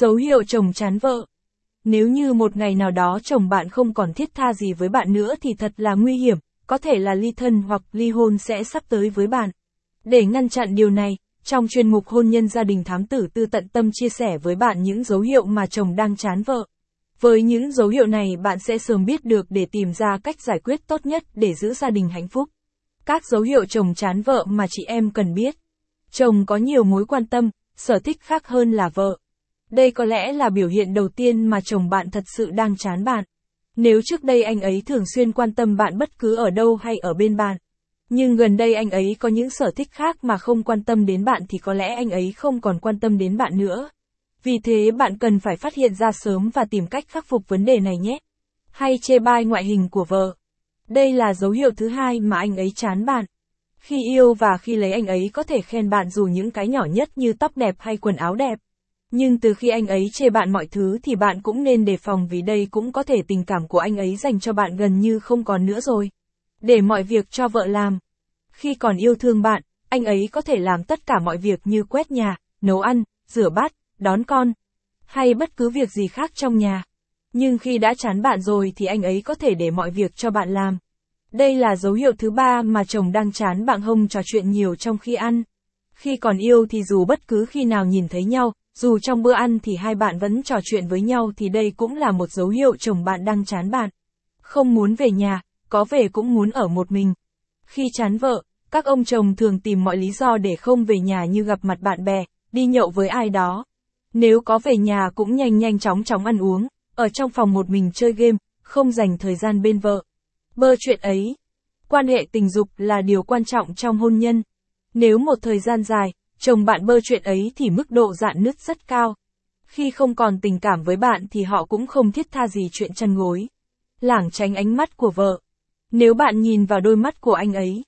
Dấu hiệu chồng chán vợ. Nếu như một ngày nào đó chồng bạn không còn thiết tha gì với bạn nữa thì thật là nguy hiểm, có thể là ly thân hoặc ly hôn sẽ sắp tới với bạn. Để ngăn chặn điều này, trong chuyên mục hôn nhân gia đình thám tử tư tận tâm chia sẻ với bạn những dấu hiệu mà chồng đang chán vợ. Với những dấu hiệu này bạn sẽ sớm biết được để tìm ra cách giải quyết tốt nhất để giữ gia đình hạnh phúc. Các dấu hiệu chồng chán vợ mà chị em cần biết. Chồng có nhiều mối quan tâm, sở thích khác hơn là vợ. Đây có lẽ là biểu hiện đầu tiên mà chồng bạn thật sự đang chán bạn. Nếu trước đây anh ấy thường xuyên quan tâm bạn bất cứ ở đâu hay ở bên bạn, nhưng gần đây anh ấy có những sở thích khác mà không quan tâm đến bạn thì có lẽ anh ấy không còn quan tâm đến bạn nữa. Vì thế bạn cần phải phát hiện ra sớm và tìm cách khắc phục vấn đề này nhé. Hay chê bai ngoại hình của vợ. Đây là dấu hiệu thứ hai mà anh ấy chán bạn. Khi yêu và khi lấy anh ấy có thể khen bạn dù những cái nhỏ nhất như tóc đẹp hay quần áo đẹp. Nhưng từ khi anh ấy chê bạn mọi thứ thì bạn cũng nên đề phòng vì đây cũng có thể tình cảm của anh ấy dành cho bạn gần như không còn nữa rồi. Để mọi việc cho vợ làm. Khi còn yêu thương bạn, anh ấy có thể làm tất cả mọi việc như quét nhà, nấu ăn, rửa bát, đón con, hay bất cứ việc gì khác trong nhà. Nhưng khi đã chán bạn rồi thì anh ấy có thể để mọi việc cho bạn làm. Đây là dấu hiệu thứ ba mà chồng đang chán bạn hông trò chuyện nhiều trong khi ăn. Khi còn yêu thì dù bất cứ khi nào nhìn thấy nhau, dù trong bữa ăn thì hai bạn vẫn trò chuyện với nhau thì đây cũng là một dấu hiệu chồng bạn đang chán bạn. Không muốn về nhà, có về cũng muốn ở một mình. Khi chán vợ, các ông chồng thường tìm mọi lý do để không về nhà như gặp mặt bạn bè, đi nhậu với ai đó. Nếu có về nhà cũng nhanh nhanh chóng chóng ăn uống, ở trong phòng một mình chơi game, không dành thời gian bên vợ. Bơ chuyện ấy. Quan hệ tình dục là điều quan trọng trong hôn nhân. Nếu một thời gian dài, chồng bạn bơ chuyện ấy thì mức độ dạn nứt rất cao. Khi không còn tình cảm với bạn thì họ cũng không thiết tha gì chuyện chăn gối. Lảng tránh ánh mắt của vợ. Nếu bạn nhìn vào đôi mắt của anh ấy,